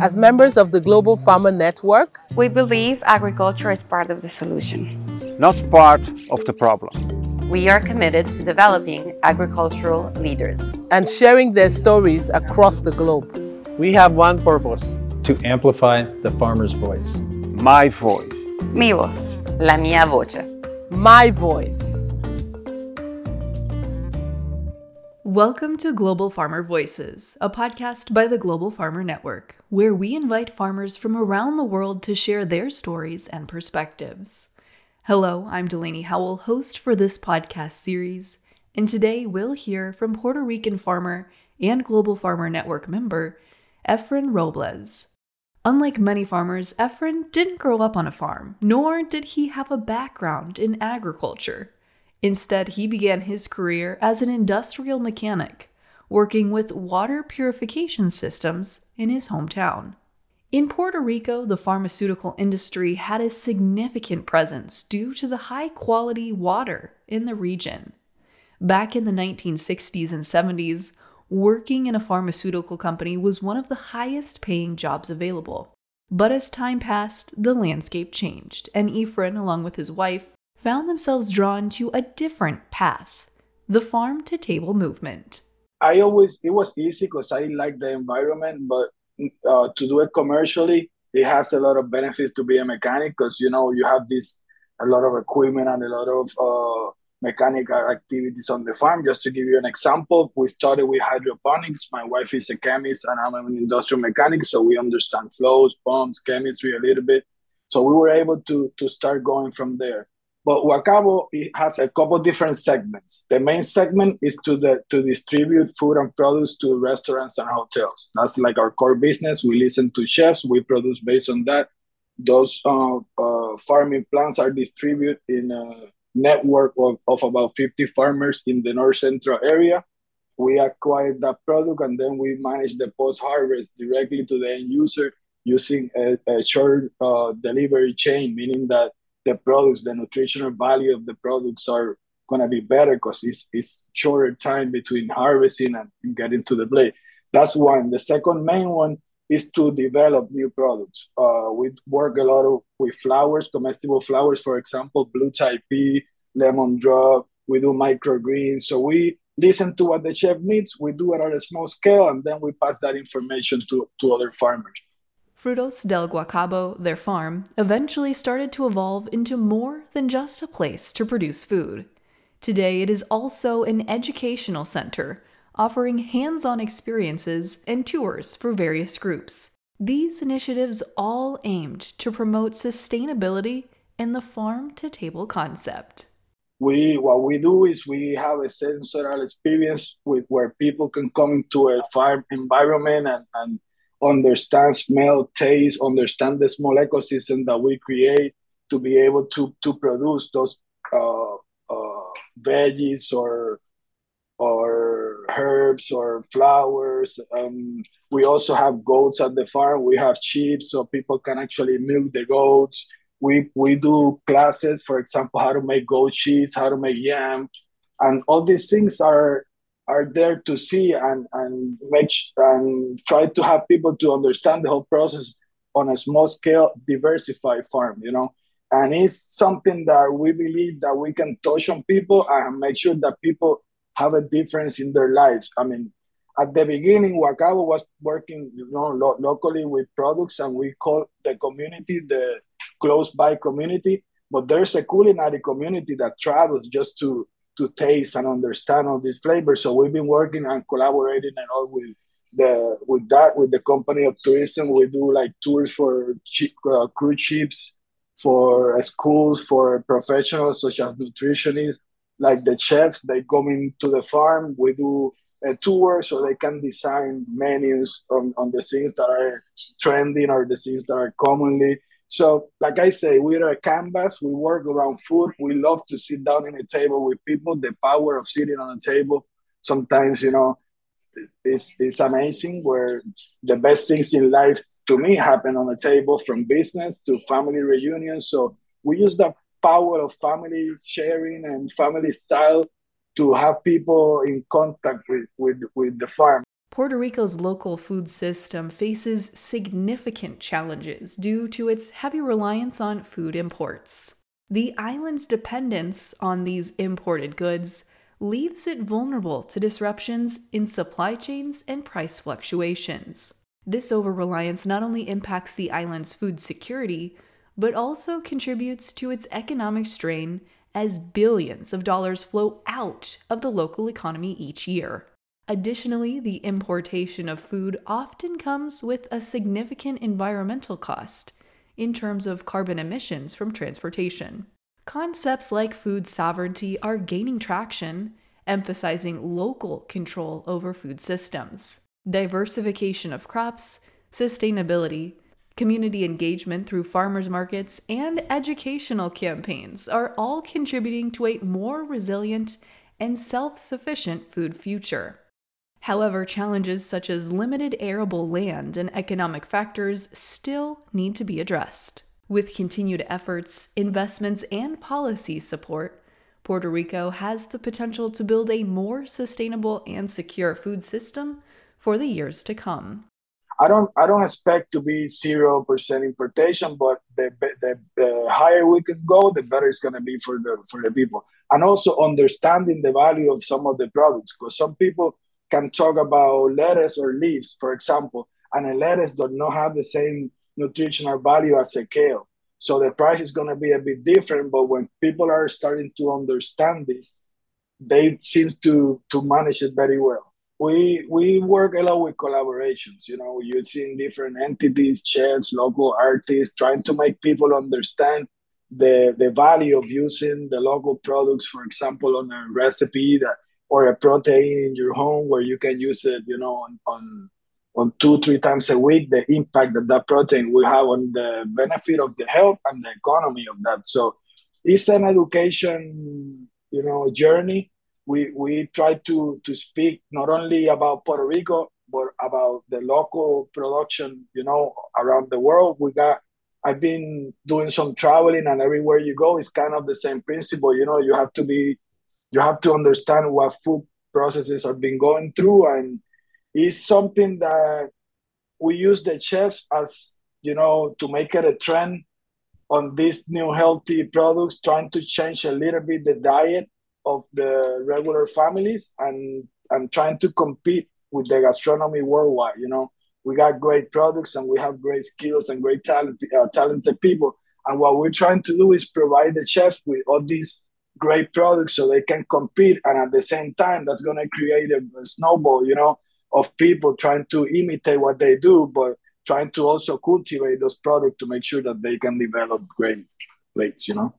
As members of the Global Farmer Network, we believe agriculture is part of the solution, not part of the problem. We are committed to developing agricultural leaders and sharing their stories across the globe. We have one purpose to amplify the farmer's voice. My voice. Mi voz. La mia voce. My voice. Welcome to Global Farmer Voices, a podcast by the Global Farmer Network, where we invite farmers from around the world to share their stories and perspectives. Hello, I'm Delaney Howell, host for this podcast series, and today we'll hear from Puerto Rican farmer and Global Farmer Network member Efren Robles. Unlike many farmers, Efren didn't grow up on a farm, nor did he have a background in agriculture. Instead, he began his career as an industrial mechanic, working with water purification systems in his hometown. In Puerto Rico, the pharmaceutical industry had a significant presence due to the high quality water in the region. Back in the 1960s and 70s, working in a pharmaceutical company was one of the highest paying jobs available. But as time passed, the landscape changed, and Efren, along with his wife, found themselves drawn to a different path the farm to table movement. I always, it was easy because I like the environment, but uh, to do it commercially, it has a lot of benefits to be a mechanic because, you know, you have this, a lot of equipment and a lot of uh, mechanical activities on the farm. Just to give you an example, we started with hydroponics. My wife is a chemist and I'm an industrial mechanic, so we understand flows, pumps, chemistry a little bit. So we were able to to start going from there. But Guacabo has a couple different segments. The main segment is to the to distribute food and products to restaurants and hotels. That's like our core business. We listen to chefs. We produce based on that. Those uh, uh, farming plants are distributed in a network of, of about 50 farmers in the north central area. We acquire that product and then we manage the post harvest directly to the end user using a, a short uh, delivery chain, meaning that the products, the nutritional value of the products are going to be better because it's, it's shorter time between harvesting and getting to the blade. That's one. The second main one is to develop new products. Uh, we work a lot of, with flowers, comestible flowers, for example, blue type pea, lemon drop. We do microgreens. So we listen to what the chef needs. We do it at a small scale, and then we pass that information to, to other farmers. Frutos del Guacabo, their farm, eventually started to evolve into more than just a place to produce food. Today, it is also an educational center, offering hands on experiences and tours for various groups. These initiatives all aimed to promote sustainability and the farm to table concept. We what we do is we have a sensorial experience with where people can come into a farm environment and, and understand smell, taste, understand the small ecosystem that we create to be able to to produce those uh, uh, veggies or or herbs or flowers. Um, we also have goats at the farm. We have sheep, so people can actually milk the goats. We we do classes, for example, how to make goat cheese, how to make yam, and all these things are are there to see and and make and try to have people to understand the whole process on a small scale diversified farm you know? And it's something that we believe that we can touch on people and make sure that people have a difference in their lives. I mean at the beginning Guacabo was working you know lo- locally with products and we call the community the close by community but there's a culinary community that travels just to to taste and understand all these flavors. So we've been working and collaborating and all with the with that with the company of tourism. We do like tours for uh, cruise ships, for schools, for professionals such as nutritionists, like the chefs. They come into the farm. We do a tour so they can design menus on, on the things that are trending or the things that are commonly so, like I say, we're a canvas. We work around food. We love to sit down in a table with people. The power of sitting on a table, sometimes, you know, it's, it's amazing where the best things in life to me happen on a table from business to family reunions. So we use the power of family sharing and family style to have people in contact with, with, with the farm. Puerto Rico's local food system faces significant challenges due to its heavy reliance on food imports. The island's dependence on these imported goods leaves it vulnerable to disruptions in supply chains and price fluctuations. This over reliance not only impacts the island's food security, but also contributes to its economic strain as billions of dollars flow out of the local economy each year. Additionally, the importation of food often comes with a significant environmental cost in terms of carbon emissions from transportation. Concepts like food sovereignty are gaining traction, emphasizing local control over food systems. Diversification of crops, sustainability, community engagement through farmers markets, and educational campaigns are all contributing to a more resilient and self sufficient food future. However, challenges such as limited arable land and economic factors still need to be addressed. With continued efforts, investments, and policy support, Puerto Rico has the potential to build a more sustainable and secure food system for the years to come. I don't I don't expect to be zero percent importation, but the, the, the higher we can go, the better it's going to be for the for the people, and also understanding the value of some of the products. Because some people can talk about lettuce or leaves, for example, and a lettuce does not have the same nutritional value as a kale. So the price is going to be a bit different. But when people are starting to understand this, they seem to to manage it very well we we work a lot with collaborations you know using different entities chefs local artists trying to make people understand the the value of using the local products for example on a recipe that or a protein in your home where you can use it you know on on, on two three times a week the impact that that protein will have on the benefit of the health and the economy of that so it's an education you know journey we we try to to speak not only about Puerto Rico but about the local production, you know, around the world. We got I've been doing some traveling and everywhere you go it's kind of the same principle, you know, you have to be you have to understand what food processes have been going through and it's something that we use the chefs as you know to make it a trend on these new healthy products trying to change a little bit the diet of the regular families and and trying to compete with the gastronomy worldwide. You know, we got great products and we have great skills and great talent, uh, talented people. And what we're trying to do is provide the chefs with all these great products so they can compete. And at the same time, that's going to create a, a snowball, you know, of people trying to imitate what they do, but trying to also cultivate those products to make sure that they can develop great plates, you know.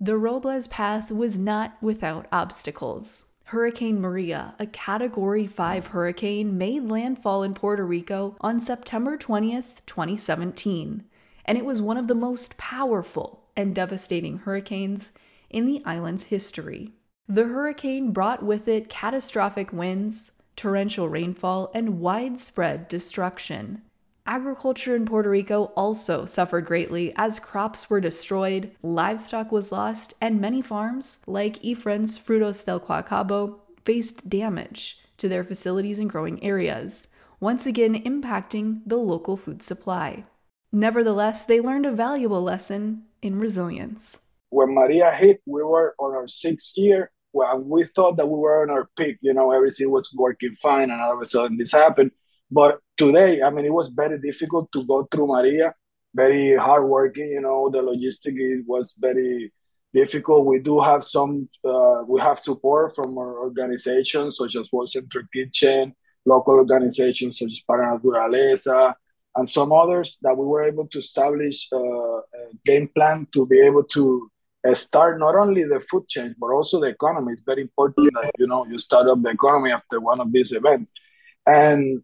The Robles path was not without obstacles. Hurricane Maria, a Category 5 hurricane, made landfall in Puerto Rico on September 20th, 2017, and it was one of the most powerful and devastating hurricanes in the island's history. The hurricane brought with it catastrophic winds, torrential rainfall, and widespread destruction. Agriculture in Puerto Rico also suffered greatly as crops were destroyed, livestock was lost, and many farms, like Efren's Frutos del Guacabo, faced damage to their facilities and growing areas, once again impacting the local food supply. Nevertheless, they learned a valuable lesson in resilience. When Maria hit, we were on our sixth year. We thought that we were on our peak, you know, everything was working fine, and all of a sudden this happened but today, I mean, it was very difficult to go through Maria, very hardworking. You know, the logistic was very difficult. We do have some, uh, we have support from our organizations such as World Central Kitchen, local organizations such as Para Naturaleza, and some others that we were able to establish uh, a game plan to be able to start not only the food change but also the economy. It's very important that you know you start up the economy after one of these events, and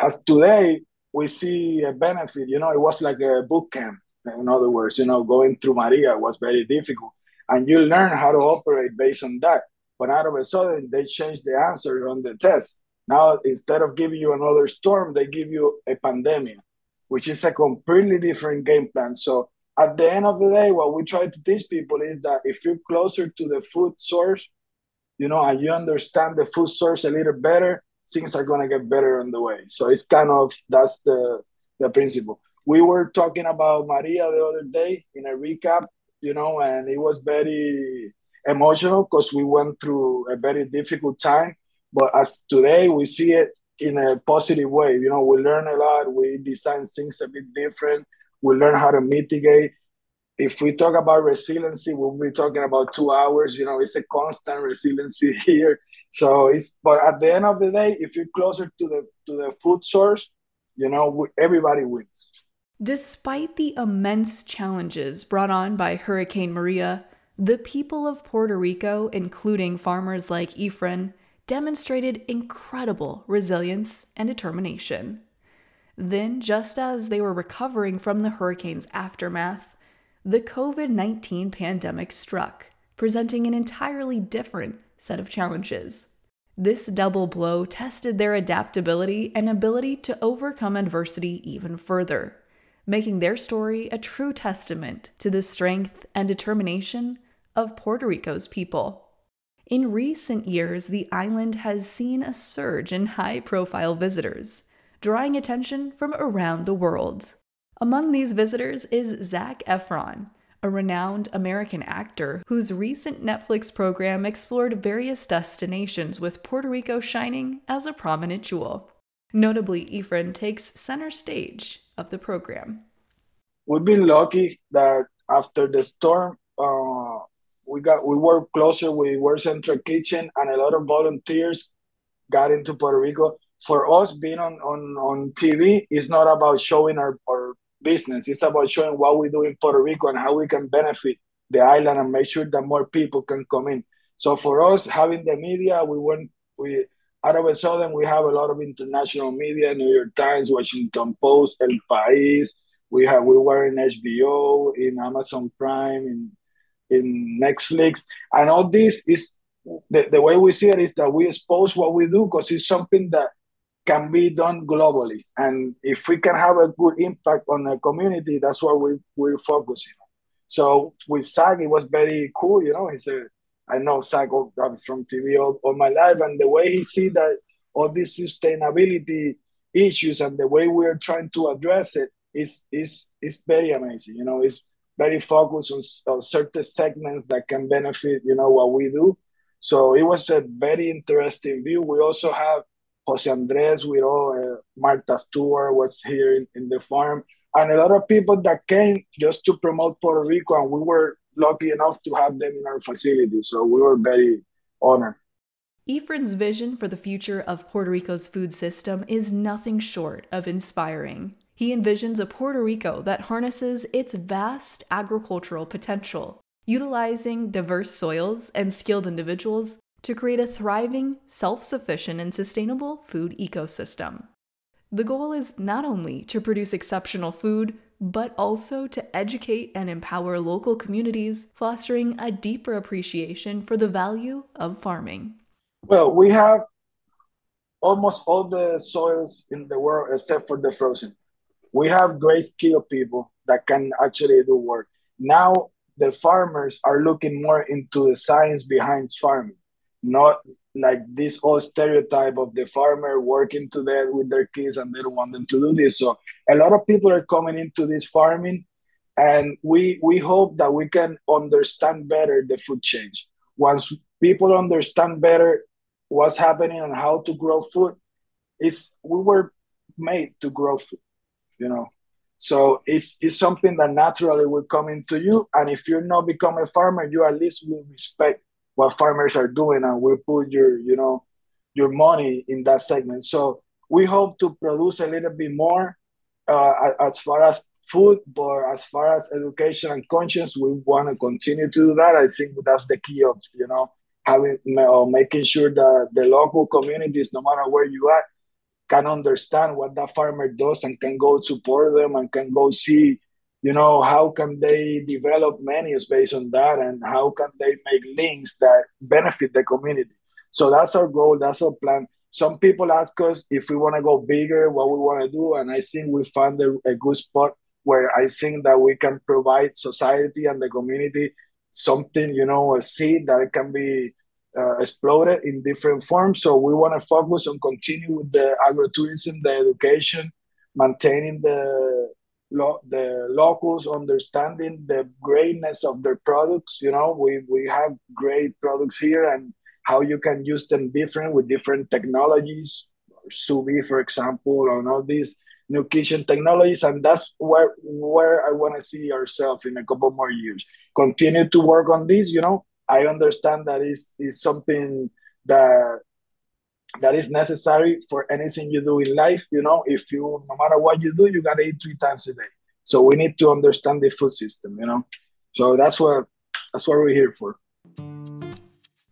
as today we see a benefit. You know, it was like a boot camp. In other words, you know, going through Maria was very difficult, and you learn how to operate based on that. But out of a sudden, they changed the answer on the test. Now, instead of giving you another storm, they give you a pandemic, which is a completely different game plan. So, at the end of the day, what we try to teach people is that if you're closer to the food source, you know, and you understand the food source a little better, things are gonna get better on the way. So it's kind of that's the the principle. We were talking about Maria the other day in a recap, you know, and it was very emotional because we went through a very difficult time. But as today we see it in a positive way. You know, we learn a lot. We design things a bit different. We learn how to mitigate. If we talk about resiliency, we'll be talking about two hours. You know, it's a constant resiliency here. So it's but at the end of the day, if you're closer to the to the food source, you know, everybody wins. Despite the immense challenges brought on by Hurricane Maria, the people of Puerto Rico, including farmers like Efren, demonstrated incredible resilience and determination. Then, just as they were recovering from the hurricane's aftermath, the COVID 19 pandemic struck, presenting an entirely different set of challenges. This double blow tested their adaptability and ability to overcome adversity even further, making their story a true testament to the strength and determination of Puerto Rico's people. In recent years, the island has seen a surge in high profile visitors, drawing attention from around the world. Among these visitors is Zac Efron, a renowned American actor whose recent Netflix program explored various destinations with Puerto Rico shining as a prominent jewel. Notably, Efren takes center stage of the program. We've been lucky that after the storm, uh, we got we worked closer with World Central Kitchen, and a lot of volunteers got into Puerto Rico. For us, being on on on TV is not about showing our, our business. It's about showing what we do in Puerto Rico and how we can benefit the island and make sure that more people can come in. So for us, having the media, we went we out of a sudden we have a lot of international media, New York Times, Washington Post, El País. We have we were in HBO, in Amazon Prime, in in Netflix, and all this is the, the way we see it is that we expose what we do because it's something that can be done globally. And if we can have a good impact on the community, that's what we, we're focusing on. So with Zac, it was very cool, you know, he said, I know Zac oh, from TV all, all my life, and the way he see that all these sustainability issues and the way we're trying to address it is is is very amazing. You know, it's very focused on, on certain segments that can benefit, you know, what we do. So it was a very interesting view. We also have Jose Andres, we uh, Martha Stewart was here in, in the farm, and a lot of people that came just to promote Puerto Rico, and we were lucky enough to have them in our facility. So we were very honored. Efren's vision for the future of Puerto Rico's food system is nothing short of inspiring. He envisions a Puerto Rico that harnesses its vast agricultural potential, utilizing diverse soils and skilled individuals to create a thriving, self sufficient, and sustainable food ecosystem. The goal is not only to produce exceptional food, but also to educate and empower local communities, fostering a deeper appreciation for the value of farming. Well, we have almost all the soils in the world except for the frozen we have great skilled people that can actually do work. Now the farmers are looking more into the science behind farming, not like this old stereotype of the farmer working to death with their kids and they don't want them to do this. So a lot of people are coming into this farming and we we hope that we can understand better the food change. Once people understand better what's happening and how to grow food, it's we were made to grow food you know. So it's it's something that naturally will come into you. And if you're not become a farmer, you at least will respect what farmers are doing and we put your, you know, your money in that segment. So we hope to produce a little bit more uh, as far as food, but as far as education and conscience, we want to continue to do that. I think that's the key of, you know, having uh, making sure that the local communities, no matter where you are, can understand what that farmer does and can go support them and can go see you know how can they develop menus based on that and how can they make links that benefit the community so that's our goal that's our plan some people ask us if we want to go bigger what we want to do and i think we found a, a good spot where i think that we can provide society and the community something you know a seed that can be uh, exploded in different forms. So we want to focus on continue with the agrotourism, the education, maintaining the lo- the locals understanding the greatness of their products. You know, we we have great products here and how you can use them different with different technologies, sous vide, for example, and all these new kitchen technologies. And that's where where I want to see ourselves in a couple more years. Continue to work on this. You know, I understand that is is something that that is necessary for anything you do in life. You know, if you no matter what you do, you gotta eat three times a day. So we need to understand the food system. You know, so that's what that's what we're here for.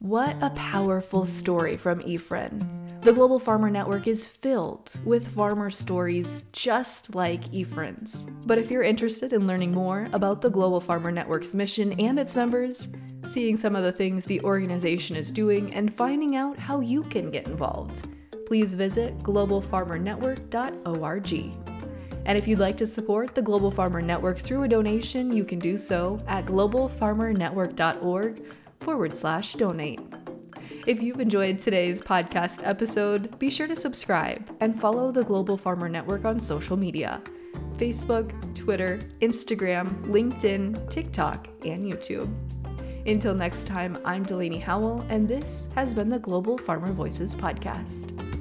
What a powerful story from Efren. The Global Farmer Network is filled with farmer stories just like Efren's. But if you're interested in learning more about the Global Farmer Network's mission and its members, seeing some of the things the organization is doing, and finding out how you can get involved, please visit globalfarmernetwork.org. And if you'd like to support the Global Farmer Network through a donation, you can do so at globalfarmernetwork.org forward slash donate. If you've enjoyed today's podcast episode, be sure to subscribe and follow the Global Farmer Network on social media Facebook, Twitter, Instagram, LinkedIn, TikTok, and YouTube. Until next time, I'm Delaney Howell, and this has been the Global Farmer Voices Podcast.